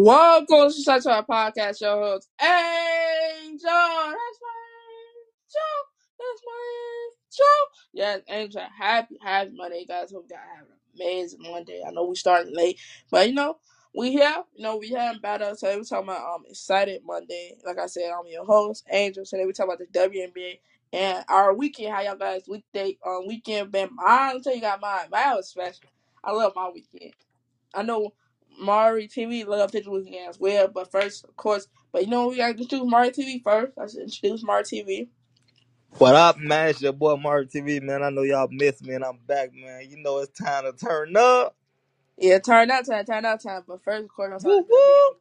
Welcome to Such a Podcast, your host, Angel. That's my Angel. That's my Angel. Yes, Angel. Happy, happy Monday, guys. Hope y'all have an amazing Monday. I know we starting late, but you know, we here. You know, we having battle. Today we talking about um excited Monday. Like I said, I'm your host, Angel. Today we talking about the WNBA and our weekend. How y'all guys weekday um weekend been? Mine, tell you got mine. Mine was special. I love my weekend. I know Mari TV love Picture Weekend as well, but first, of course, but you know we gotta introduce Mari TV first. Let's introduce Mari TV. What up, man? It's your boy Mark TV, man. I know y'all missed me and I'm back, man. You know it's time to turn up. Yeah, turn out time, turn out time. But first, of course, I'm Woo talking woo.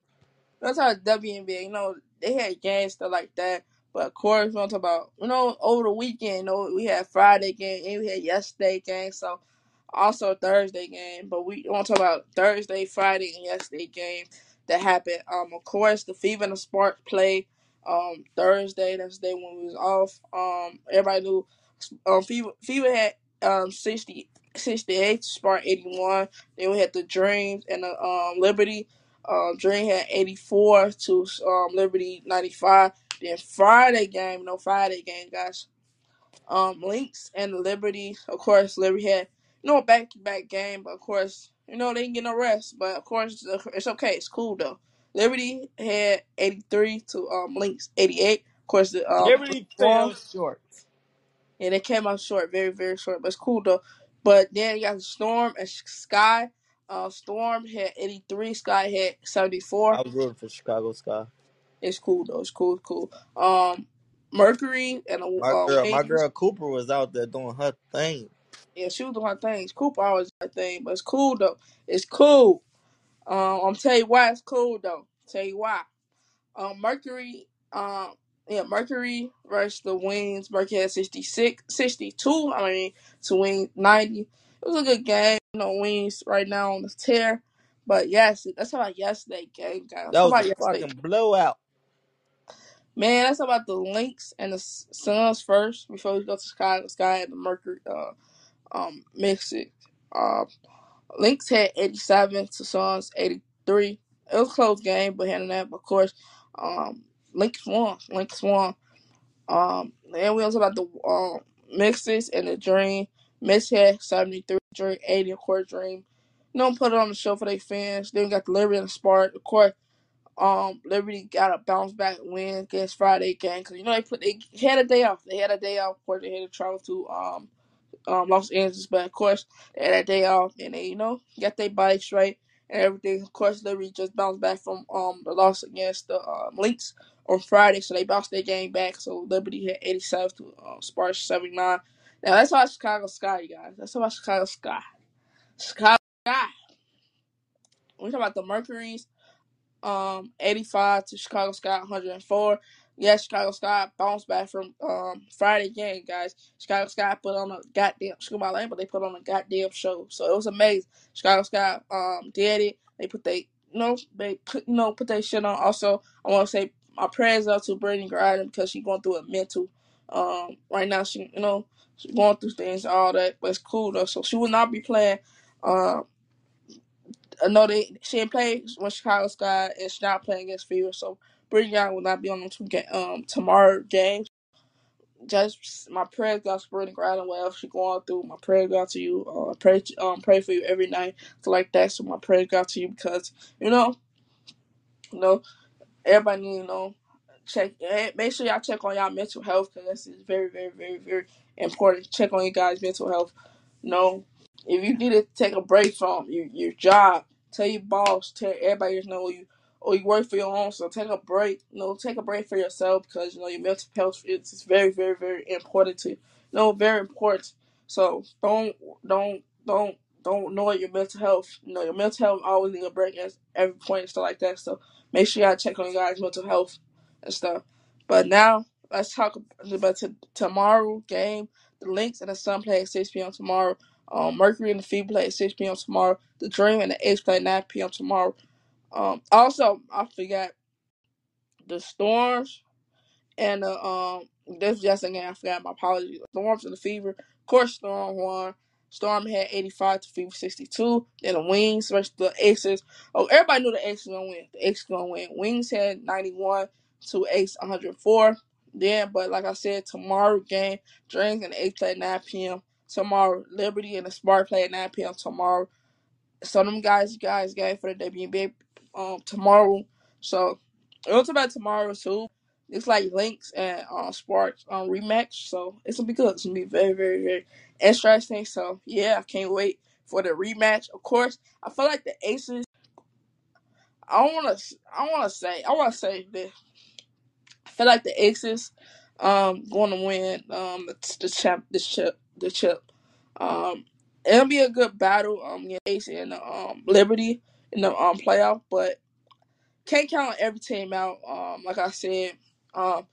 That's how WNBA, you know, they had games stuff like that. But of course, we want to talk about, you know, over the weekend, you know, we had Friday game and we had yesterday game. So also Thursday game. But we want to talk about Thursday, Friday, and yesterday game that happened. Um, of course, the Fever and the Spark play um Thursday. That's the day when we was off. Um, everybody knew um Fever Fever had um 60, 68, Spark eighty one. Then we had the Dreams and the um Liberty. Um, Dream had 84 to um, Liberty 95. Then Friday game, no Friday game, guys. Um, Lynx and the Liberty, of course, Liberty had you know back to back game, but of course, you know they didn't get no rest. But of course, it's okay. It's cool though. Liberty had 83 to um Lynx 88. Of course, the um Liberty fell short. and they came out short, very very short, but it's cool though. But then you got the Storm and Sky. Uh, Storm had 83, Sky had 74. I was rooting for Chicago Sky. It's cool though. It's cool. It's cool. Um, Mercury and uh, My girl, my girl Cooper was out there doing her thing. Yeah, she was doing her things. Cooper always doing her thing, but it's cool though. It's cool. Um, I'm tell you why it's cool though. Tell you why. Um, Mercury. Um, yeah, Mercury versus the Wings. Mercury had 66, 62. I mean, to Wings 90. It was a good game. You know, Wings right now on the tear. But yes, that's about yesterday game, guys. That How was about a yesterday? fucking blowout. Man, that's about the Lynx and the Suns first before we go to Sky. Sky and the Mercury uh, um mix it. Um, Lynx had 87 to Suns 83. It was a close game, but handling that, of course, um, Lynx won. Lynx won. Um, and we also about the um Mystics and the Dream. Miss had 73, Dream 80, of course, Dream. You know, put it on the show for their fans. Then we got the Liberty and the Spark. Of course, um, Liberty got a bounce back win against Friday game because you know they put they had a day off. They had a day off. Of course, they had to travel to um, um Los Angeles, but of course they had a day off and they you know got their bikes right and everything. Of course, Liberty just bounced back from um the loss against the um, Lynx on Friday, so they bounced their game back. So Liberty eighty seven to uh, Sparks seventy nine. Now that's about Chicago Sky, you guys. That's about Chicago Sky. Chicago Sky. We talk about the Mercury's um 85 to Chicago Sky 104. Yes, Chicago Sky bounced back from um Friday game, guys. Chicago Sky put on a goddamn excuse my language, but they put on a goddamn show. So it was amazing. Chicago Sky um did it. They put they you know they put you know put their shit on. Also, I want to say my prayers out to Brittney Griner because she's going through a mental um right now. She you know she's going through things all that, but it's cool though. So she will not be playing. Um, I know they she didn't play when Chicago Sky and she's not playing against Fever, so Young will not be on the um tomorrow games. Just my prayers go to Brittney Griner, whatever she going through. My prayers go to you. Uh, pray um pray for you every night, so like that. So my prayers go to you because you know, you know, everybody need to know check. eh, Make sure y'all check on y'all mental health because this is very, very, very, very important. Check on your guys' mental health. You know, if you need to take a break from your your job, tell your boss, tell everybody you know you or you work for your own. So take a break. You know, take a break for yourself because you know your mental health is very, very, very important to you know, very important. So don't don't don't don't know your mental health. You know, your mental health always need a break at every point and stuff like that. So make sure y'all check on your guys' mental health and stuff. But now let's talk about t- tomorrow game. The Lynx and the Sun play at 6 p.m. tomorrow. Um, Mercury and the Fever play at 6 p.m. tomorrow. The Dream and the Ace play at 9 p.m. tomorrow. Um, also, I forgot the Storms and uh, um, this just again, I forgot my apologies. Storms and the Fever. Of course, Storm one. Storm had 85 to Fever 62. Then the Wings versus the Aces. Oh, everybody knew the Aces gonna win. The Aces gonna win. Wings had 91 to Ace 104. Then, but like I said, tomorrow game, Dreams and the Ace play at 9 p.m. Tomorrow, Liberty and the Spark play at 9 p.m. tomorrow some of them guys, guys, game for the WNBA um tomorrow. So it's about tomorrow too. It's like Lynx and uh, Sparks um rematch, so it's gonna be good. It's gonna be very, very, very interesting. So yeah, I can't wait for the rematch. Of course, I feel like the Aces. I wanna. I wanna say. I wanna say this. I feel like the Aces, um, going to win um the, the champ, the chip, the chip. Um, it'll be a good battle. Um, against Ace and um Liberty in the um playoff, but can't count every team out. Um, like I said, um,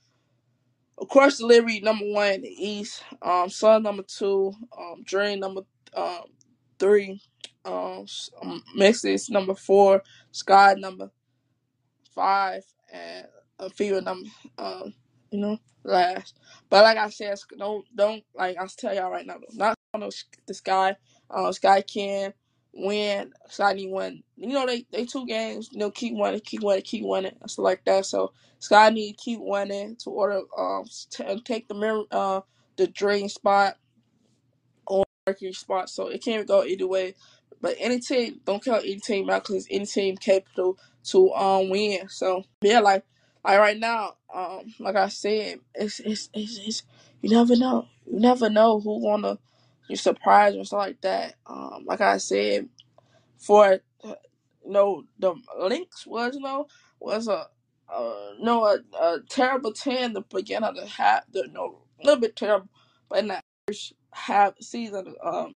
of course, the Liberty number one in the East. Um, Sun number two. Um, Dream number um three. Um, um, number four. Sky number five and a fever number, um, you know, last. But like I said, don't don't like I tell y'all right now, not on those this guy. Uh, Sky can win. Need win. You know they they two games. You know keep winning, keep winning, keep winning, and stuff like that. So Sky need to keep winning to order um to take the mirror uh the dream spot on Mercury spot. So it can't go either way. But any team, don't count any team out because any team capable to um win. So yeah, like like right now, um, like I said, it's it's it's, it's you never know. You never know who wanna you surprise or something like that. Um, like I said, for you know the Lynx was you know was a uh no a, a terrible ten the beginning of the half the no a little bit terrible, but in that first half season um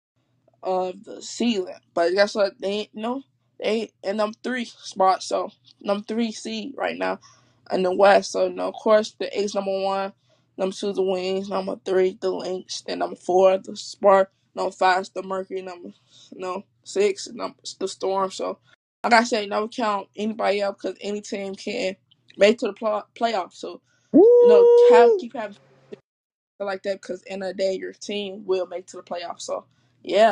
of the season. But guess what? They ain't no they in them three spots, so number three seed right now in the West. So know, of course the A's number one, number two the Wings, number three the Lynx, then number four the Spark, number five the Mercury, number no six number the Storm. So like I say, never count anybody out because any team can make to the pl- playoffs. So you know, have Woo! keep having stuff like that because in the day your team will make to the playoffs. So yeah.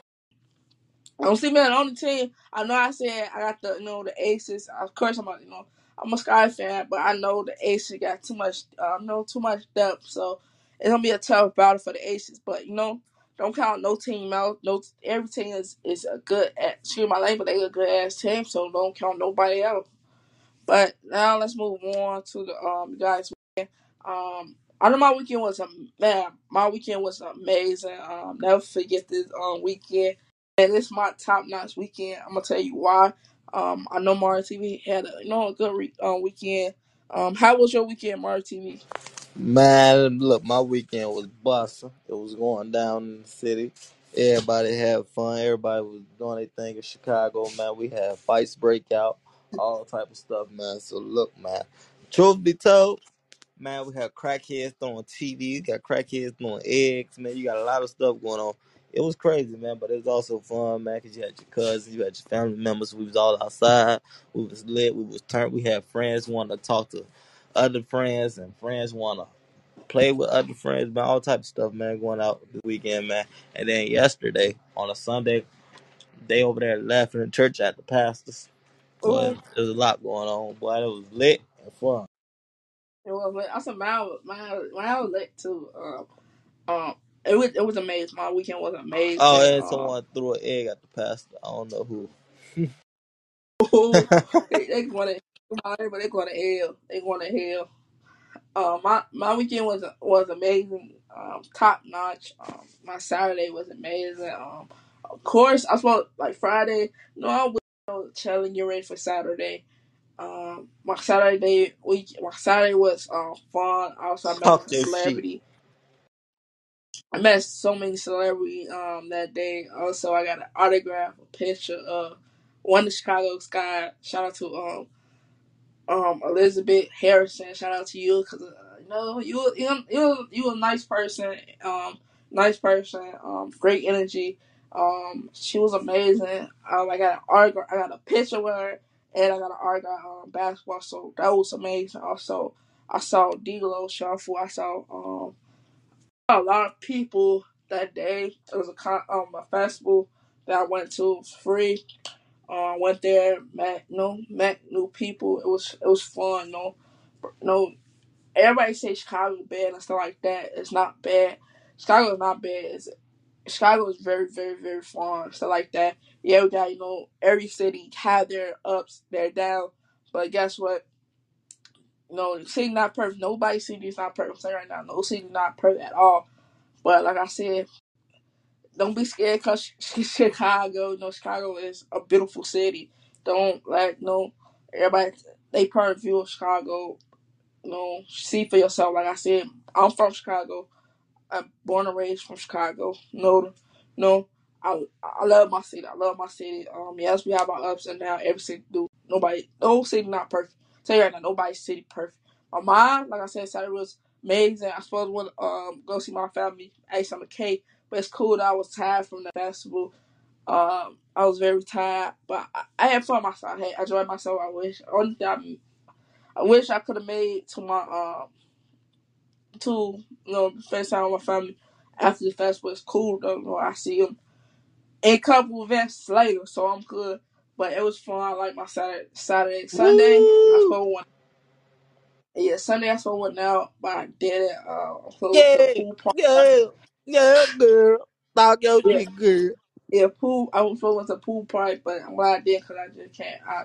I don't see me on the team. I know I said I got the you know the Aces. Of course I'm a you know I'm a Sky fan, but I know the Aces got too much uh, no too much depth, so it's gonna be a tough battle for the Aces. But you know, don't count no team out. No, every team is is a good. Excuse my language, but they a good ass team, so don't count nobody out. But now let's move on to the um guys. weekend. Um, I know my weekend was a man. My weekend was amazing. Um, never forget this um weekend, and it's my top notch weekend. I'm gonna tell you why. Um, I know Amari TV had a you know a good re- um weekend. Um, how was your weekend, Amari TV? Man, look, my weekend was busting. It was going down in the city. Everybody had fun. Everybody was doing their thing in Chicago, man. We had fights break out, all type of stuff, man. So look, man. Truth be told, man, we had crackheads throwing TVs, got crackheads throwing eggs, man. You got a lot of stuff going on. It was crazy, man, but it was also fun, man, because you had your cousins, you had your family members. We was all outside. We was lit. We was turned. We had friends wanting to talk to other friends, and friends want to play with other friends, man. All type of stuff, man, going out this weekend, man. And then yesterday, on a Sunday, they over there laughing in church at the pastors. So Ooh, it, there was a lot going on, boy. It was lit and fun. it was lit. I said mine, was- mine, mine was lit too. Um, um, it was it was amazing. My weekend was Oh, amazing. and Um, someone threw an egg at the pastor. I don't know who. they they going to, but they going to hell. They going to hell. Uh, my my weekend was was amazing, um, top notch. Um, my Saturday was amazing. Um, of course, I supposed like Friday. No, I was you know, chilling, getting ready for Saturday. Um, my Saturday week, my Saturday was um fun. Also, I met Talk a your shit. celebrity. I met so many celebrities um that day. Also, I got an autograph, a picture of one of the Chicago Sky. Shout out to um um Elizabeth Harrison. Shout out to you because uh, you know you you you you a nice person. Um, nice person. Um, great energy. Um, she was amazing. Um, I got an autograph. I got a picture with her, and I got an autograph on basketball. So that was amazing. Also, I saw D'Lo Shuffle. I saw um a lot of people that day. It was a con- um a festival that I went to. It was free uh, went there, met no met new people. It was it was fun. No, no. Everybody say Chicago bad and stuff like that. It's not bad. Chicago is not bad. It's, Chicago is very very very fun. Stuff like that. Yeah, we got you know every city have their ups, their down. But guess what? You know, city not perfect. Nobody city is not perfect. I'm saying right now, no city not perfect at all. But like I said, don't be scared because Chicago, no, Chicago is a beautiful city. Don't like no everybody they of view of Chicago. You know, see for yourself. Like I said, I'm from Chicago. I'm born and raised from Chicago. No, no, I I love my city. I love my city. Um, yes, we have our ups and downs. Every city do. Nobody, no city not perfect. Tell you right now, nobody's city perfect. My mom, like I said, Saturday was amazing. I supposed to um go see my family, on the K, but it's cool that I was tired from the festival. Um, I was very tired, but I, I had fun myself. Hey, I enjoyed myself. I wish only thing I, I wish I could have made to my um to you know spend time with my family after the festival. It's cool though. You know, I see them a couple events later, so I'm good. But it was fun. I like my Saturday, Saturday, Sunday. I Woo! spoke one. Yeah, Sunday I spoke one out, but I did it. Uh, I spoke with the Yeah, pool party. yeah, yeah, girl. Talk your Yeah, shit, girl. yeah, pool. I was supposed to pool party, but I'm glad I did because I just can't. I,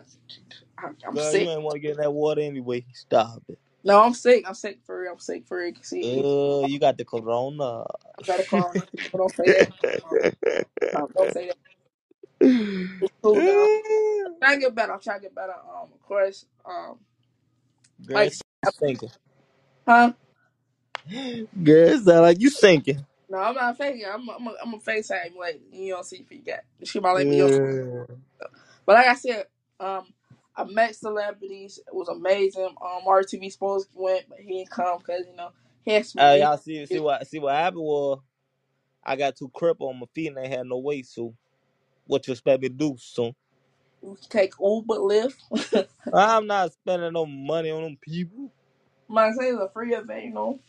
I, I'm Girl, you sick. ain't want to get in that water anyway. Stop it. No, I'm sick. I'm sick for real. I'm sick for real. See, Uh, you got the corona. I got a corona. People don't say that. Um, don't say that. It's cool though. I'm trying to get better. I'm trying to get better. Um, of course. Um, Girl, like, it sound like you sinking. huh? Girl, it sound like you sinking. No, I'm not faking. I'm, I'm, a, I'm a FaceTime like you don't see if you got. She might let me else. Yeah. But like I said, um, I met celebrities. It was amazing. Um, RTV supposed to went, but he didn't come because you know he had some. Uh, y'all see see what see what happened was I got too crip on my feet and they had no weight, so what you expect me to do, son? take Uber, Lyft. I'm not spending no money on them people. My say it's a free event, you know.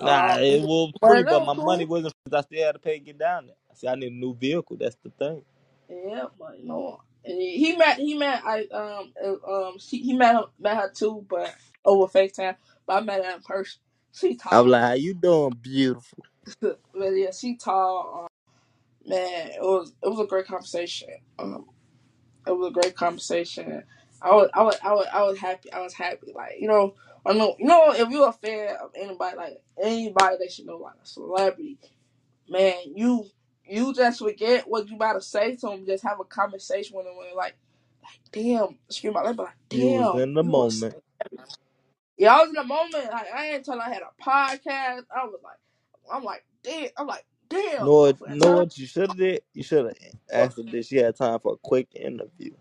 Nah, Um, it was but free, it but was my money cool. wasn't free. I still had to pay to get down there. See, I need a new vehicle. That's the thing. Yeah, but you know, he he met he met I um uh, um she he met her, met her too, but over Facetime. But I met her in person. She tall I was tall, like, "How you doing, beautiful?" but yeah, she tall. Man, it was it was a great conversation. Um, it was a great conversation. I was I was I was I was happy. I was happy. Like you know, I know you know if you're a fan of anybody, like anybody that you know, like a celebrity, man, you you just forget what you about to say to them. Just have a conversation with them. And like, damn, scream my language, but like, You was damn, in the you was. moment. Yeah, I was in the moment. Like, I ain't until I had a podcast. I was like, I'm like, damn. I'm like, damn. Know? For Know time. what you should have did? You should have But asked her if she had time for a quick interview.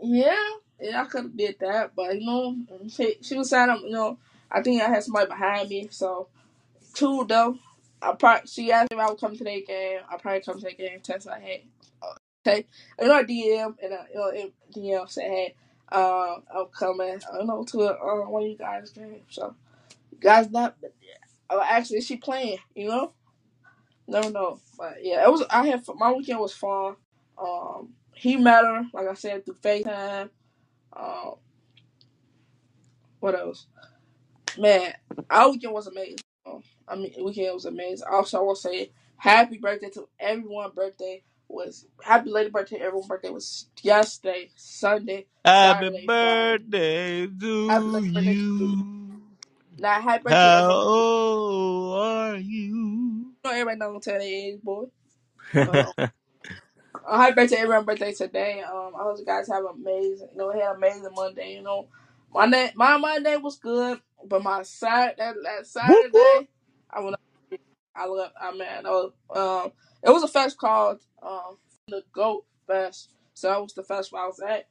yeah, yeah, I could have did that. But you know, she, she was saying, you know, I think I had somebody behind me. So True though. I probably she asked me if I would come to their game. I probably come to their game. Test like, hey, uh, okay, you know, DM and uh, you know, in DM say, hey, uh, I'm coming. I don't know to uh, one of you guys' game. So you guys not. Uh, actually, is she playing? You know, never know. But yeah, it was. I had my weekend was fun. Um, he met her like I said through FaceTime. Um, what else? Man, our weekend was amazing. Um, I mean, weekend was amazing. Also, I will say happy birthday to everyone. Birthday was happy lady birthday. To everyone's birthday was yesterday, Sunday, Happy Saturday, Friday. birthday Happy to birthday to you. you. Now, happy birthday to How everyone. old are you? Know, everybody gonna tell their age, boy. Um, uh, happy birthday to everyone's birthday today. Um, I hope you guys have amazing. You know, had an amazing Monday. You know, my day, my Monday was good, but my Saturday, that, that whoop whoop. Saturday, I went. I love. I mean, I know. Um, it was a fest called um the Goat Fest. So that was the festival I was at.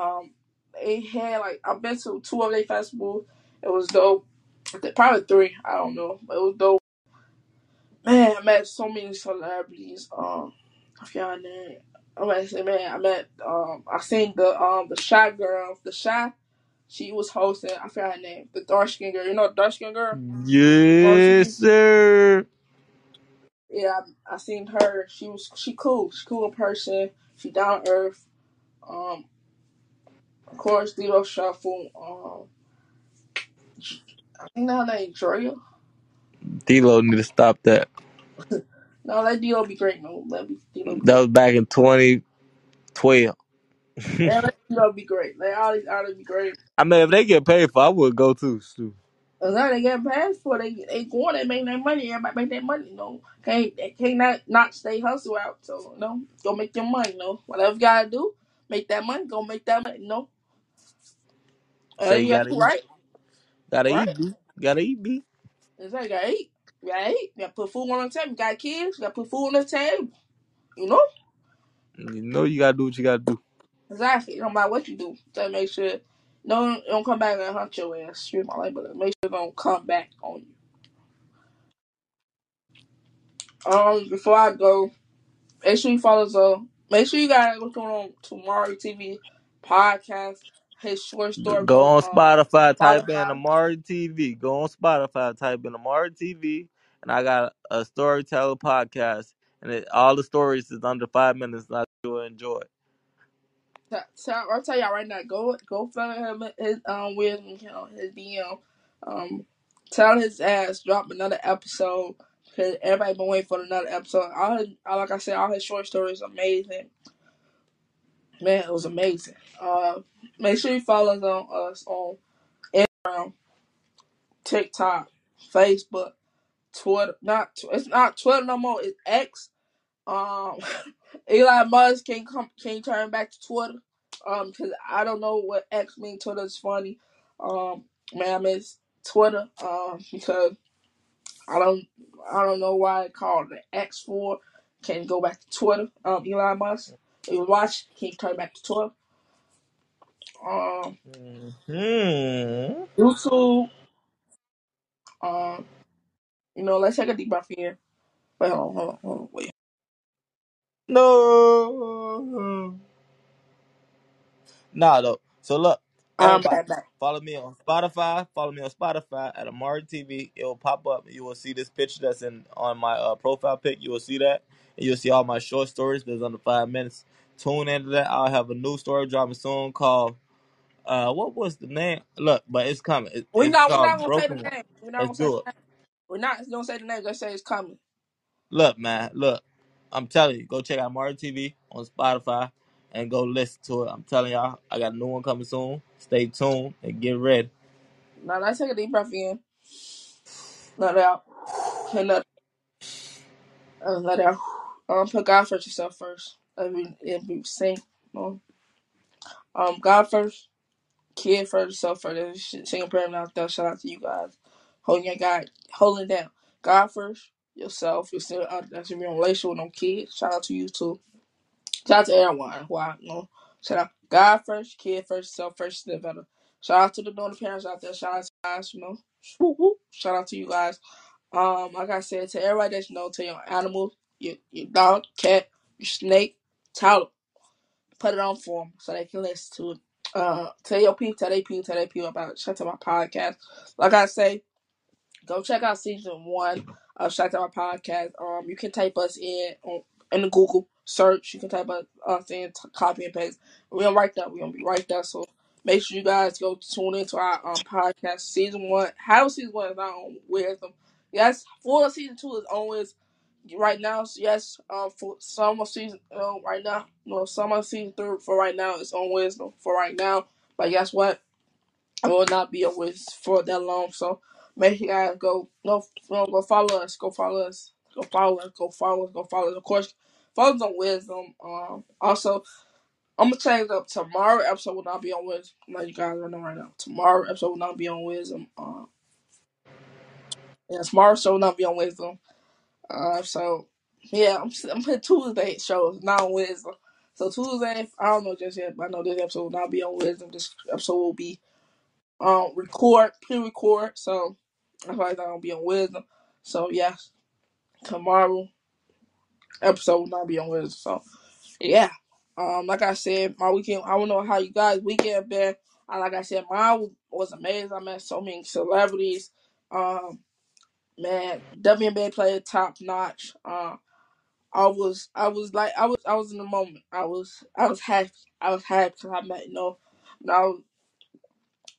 Um, they had like I've been to two of their festivals. It was dope. Probably three. I don't know, but it was dope. Man, I met so many celebrities. Um, I forgot her name. I'm gonna say, man, I met. Um, I seen the um the shy girl, the shy. She was hosting. I forgot her name. The dark skin girl. You know, the dark skin girl. Yes, sir. Yeah, I, I seen her. She was she cool. She cool in person. She down to earth. Um, of course, D'Lo Shuffle. Um, I think her name Drea. D-Lo need to stop that. No, let D-Lo be great. No, let D-Lo be That was back in 2012. Yeah, let D-Lo be great. Let all these artists be great. I mean, if they get paid for, I would go too. Shoot. As long they get paid for, they they going, they make their money. Everybody make their money. You know, can't they can't not, not stay hustle out. So you know, go make your money. You know, whatever you gotta do, make that money. Go make that money. You know, uh, Say you you gotta gotta do eat. right, Gotta right. eat, B. Gotta eat, B. It's like you gotta eat. You gotta eat. You gotta put food on the table. You got kids. You gotta put food on the table. You know, You know you gotta do what you gotta do. exactly. No matter what you do, to make sure no don't come back and hunt your ass. Excuse my language, but make sure it don't come back on you. Um, before I go. Make sure you follow Zoe. Make sure you guys what's going on tomorrow TV podcast. His short stories Go on um Spotify, type in Spotify. Amari TV. Go on Spotify, type in Amari TV, and I got a storyteller podcast, and it, all the stories is under five minutes. And I will enjoy it. Tell, I'll tell y'all right now. Go go follow him his um wisdom account, his DM. Um, tell his ass drop another episode because everybody been waiting for another episode. All his, all, like I said, all his short stories amazing. Man, it was amazing. Uh, make sure you follow us on us on Instagram, TikTok, Facebook. Twitter, not it's not Twitter no more. It's X. Um, Elon Musk can come can turn back to Twitter. Um, because I don't know what X means. Twitter is funny. Um, man, I miss Twitter. Um, because I don't I don't know why it called the X four. Can go back to Twitter. Um, Elon Musk. You watch, can turn back to Twitter. Um, Hmm. YouTube. Um, you know, let's take a deep breath here. Wait, hold on, hold on, hold on, wait. No. Nah, though. So look, I'm everybody, back, back. follow me on Spotify. Follow me on Spotify at Amari TV. It will pop up. You will see this picture that's in on my uh, profile pic. You will see that, and you'll see all my short stories. That's under five minutes. Tune into that. I'll have a new story dropping soon called uh, what was the name? Look, but it's coming. It, We it's not We're not called gonna say the Broken name. We're not Let's gonna say do the it. name. We're not gonna say the name. Just say it's coming. Look, man. Look, I'm telling you, go check out Amari TV on Spotify and go listen to it. I'm telling y'all, I got a new one coming soon. Stay tuned and get ready. Now let's take a deep breath in. Let it out. And let uh, let it out. Um, put God first yourself first. Every every sing. Um, um, God first. Kid first, yourself first. Sing a prayer now. Shout out to you guys. Holding your God, holding down. God first, yourself. You're still out. That's a relationship with no kids. Shout out to you too. Shout out to everyone. Why? No. Shout out God first, kid first, self first, still better. Shout out to the donor parents out there. Shout out to you guys. You know. Shout out to you guys. Um, like I said, to everybody that you know, to your animals, your your dog, cat, your snake, them. Put it on for them so they can listen to it. Uh, tell your people, tell they people, tell they people about. Shout out to my podcast. Like I say, Go check out season one of Shout Out My Podcast. Um, you can type us in on in the Google search. You can type us, us in, t- copy and paste. We're gonna write that. We're gonna be right there. So make sure you guys go tune into our um podcast. Season one, how season one is not on wisdom. Yes, full season two is always right now. Yes, um, for summer season, uh, right now, no summer season three for right now is on wisdom for right now. But guess what? I will not be away for that long. So make sure you guys go no no go follow us. Go follow us. Go follow us. Go follow us. Go follow us. Of course, us on wisdom. Um also I'm gonna change up tomorrow episode will not be on wisdom. Let you guys know right now. Tomorrow episode will not be on wisdom. Um yeah, tomorrow show will not be on wisdom. Uh so yeah, I'm I'm putting Tuesday shows not on wisdom. So Tuesday, I don't know just yet, but I know this episode will not be on wisdom. This episode will be um record, pre-record. So I it's not gonna be on wisdom. So yeah, tomorrow episode will not be on wisdom. So yeah. Um, like I said, my weekend. I don't know how you guys' weekend been. Uh, Like I said, mine was amazing. I met so many celebrities. Um, man, WNBA player top notch. Uh, I was, I was like, I was, I was in the moment. I was, I was happy. I was happy because I met, you know, now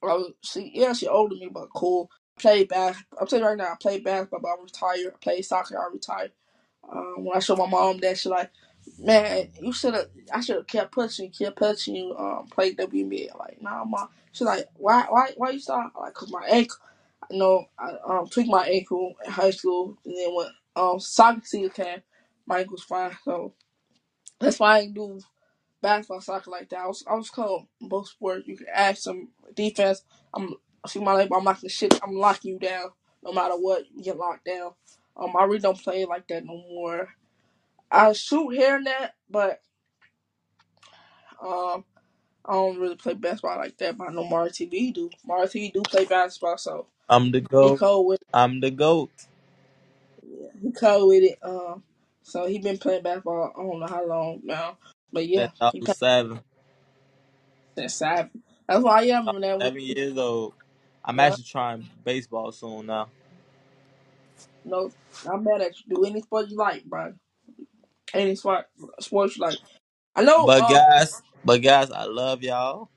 I was, she, yeah, she older than me, but cool. Played back. I'm you right now, I played basketball, but I'm retired. I played soccer, I retired. Um, when I showed my mom that, she like, man, you should have. I should have kept pushing, kept pushing you. Um, play WNBA. Like, nah, mom. She's like, why, why, why you stop? Like, cause my ankle. You know, I um tweaked my ankle in high school, and then when um soccer season came, my ankle was fine. So that's why I didn't do basketball, soccer like that. I was, I was cold both sports. You can add some defense. I'm see my label. I'm locking shit. I'm locking you down no matter what. You get locked down. Um, I really don't play like that no more. I shoot here and that, but um, I don't really play basketball like that. But I know Amari TV do. Amari TV do play basketball, so I'm the he goat. cold with I'm the goat. yeah, he cold with it. Um, so he been playing basketball. I don't know how long now, but Since yeah, I he was seven. that side. That's why I am I'm in that seven years old. I'm Yeah, actually trying baseball soon now. No, I'm mad at you. Do any sport you like, bro. Any sport, sports you like. I know. But Um, guys, but guys, I love y'all.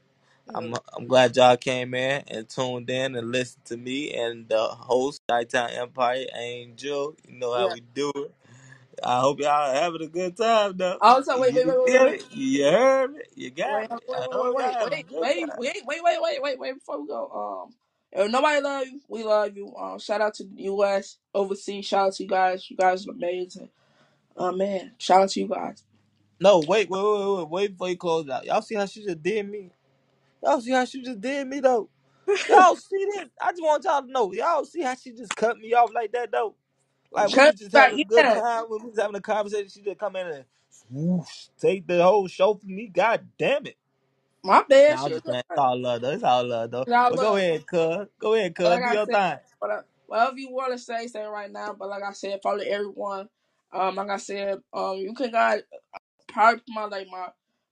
I'm I'm glad y'all came in and tuned in and listened to me and the host, Chi-Town Empire Angel. You know how yeah. we do it. I hope y'all having a good time though. Also, wait, wait, You wait, wait, feel wait. me? You heard me? You got Wait, me. wait, I wait, hope y'all wait, having a wait, good wait, time. wait, wait, wait, wait, wait, wait, before we go. If nobody love you, we love you. Um, shout out to the U.S. overseas. Shout out to you guys. You guys are amazing. Uh, man, shout out to you guys. No, wait, wait, wait, wait, wait before you close out. Y'all see how she just did me? Y'all see how she just did me though? Y'all see this? I just want y'all to know. Y'all see how she just cut me off like that though? Like we was just back, having a good yeah. time. When we was having a conversation. She just come in and swoosh, take the whole show from me. God damn it. My bad. I'm Shit, just playing. It's all love though. It's all love though. y'all But go love. ahead, cuz. Go ahead, But cuz. like Do I your said, thing. whatever you want to say, say it right now. But like I said, follow everyone. Um, like I said, um, you can guys probably my like my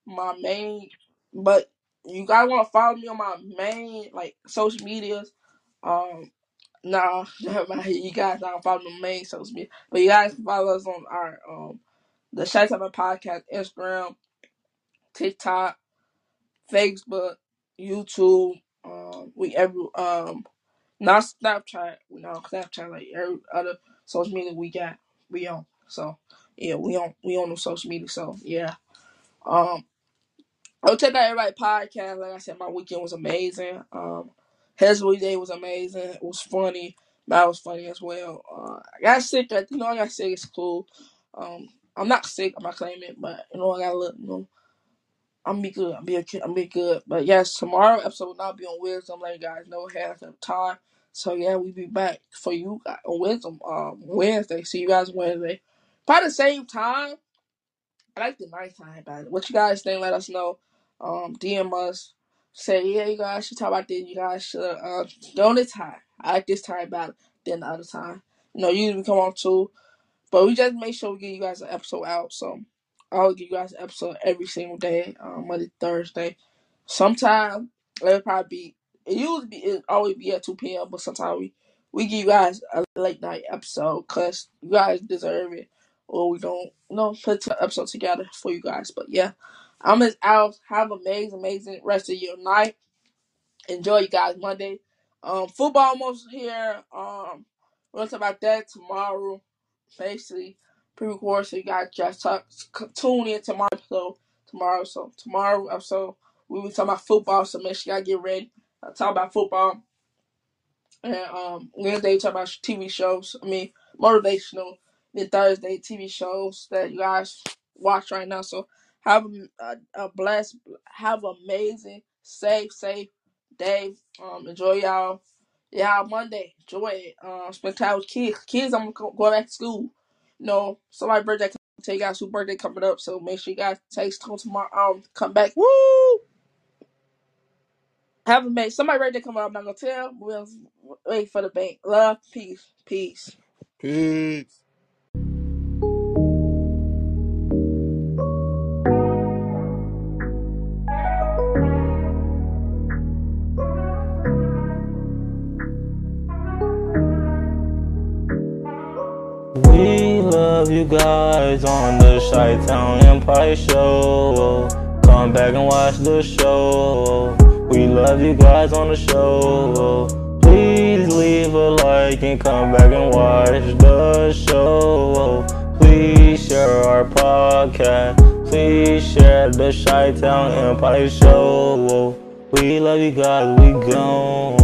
my main, but you guys want to follow me on my main like social medias. Um, no, never mind. You guys not follow the main social media, but you guys can follow us on our um the Shy Time Podcast Instagram, TikTok, Facebook, YouTube. Um, we every um not Snapchat. We not Snapchat like every other social media we got. We on. So yeah, we on we on the social media. So yeah. Um I'll check out everybody podcast. Like I said, my weekend was amazing. Um Hesbury Day was amazing. It was funny. That was funny as well. Uh I got sick, you know, I got sick, it's cool. Um I'm not sick, I'm not claiming but you know, I got a little you know I'm be good. I'm be okay. I'm be good. But yes, tomorrow episode will not be on wisdom. Let you guys know half the time. So yeah, we be back for you guys on wisdom um Wednesday. See you guys Wednesday. Probably the same time. I like the nighttime about it. What you guys think? Let us know. Um, DM us. Say yeah, you guys should talk about this. You guys should uh this time. I like this time better than the other time. You know, usually we come on two. But we just make sure we give you guys an episode out. So I'll give you guys an episode every single day, um, Monday, Thursday. Sometimes it'll probably be it usually be it always be at two p.m. But sometimes we we give you guys a late night episode because you guys deserve it, or we don't you know put the episode together for you guys. But yeah, I'm just out. Have amazing, amazing rest of your night. Enjoy you guys Monday. Um, football almost here. Um, we'll talk about that tomorrow basically pre-record so you guys just tune in to my episode tomorrow. So tomorrow episode we will talk about football. So make sure y'all get ready. I talk about football. And um Wednesday we talk about TV shows. I mean motivational. Then Thursday TV shows that you guys watch right now. So have a, a, blessed, have amazing, safe, safe day. Um, enjoy y'all. Yeah, Monday. Enjoy it. Um, spend time with kids. Kids, I'm gonna go go back to school. Know, somebody birthday tell you guys who birthday coming up. So make sure you guys taste home tomorrow. Um, come back. Woo! Have a mate. Somebody birthday coming up. I'm not gonna tell. We'll wait for the bank. Love, peace, peace. Peace. Guys on the Chi Town Empire Show. Come back and watch the show. We love you guys on the show. Please leave a like and come back and watch the show. Please share our podcast. Please share the Chi Town Empire Show. We love you guys. We gone.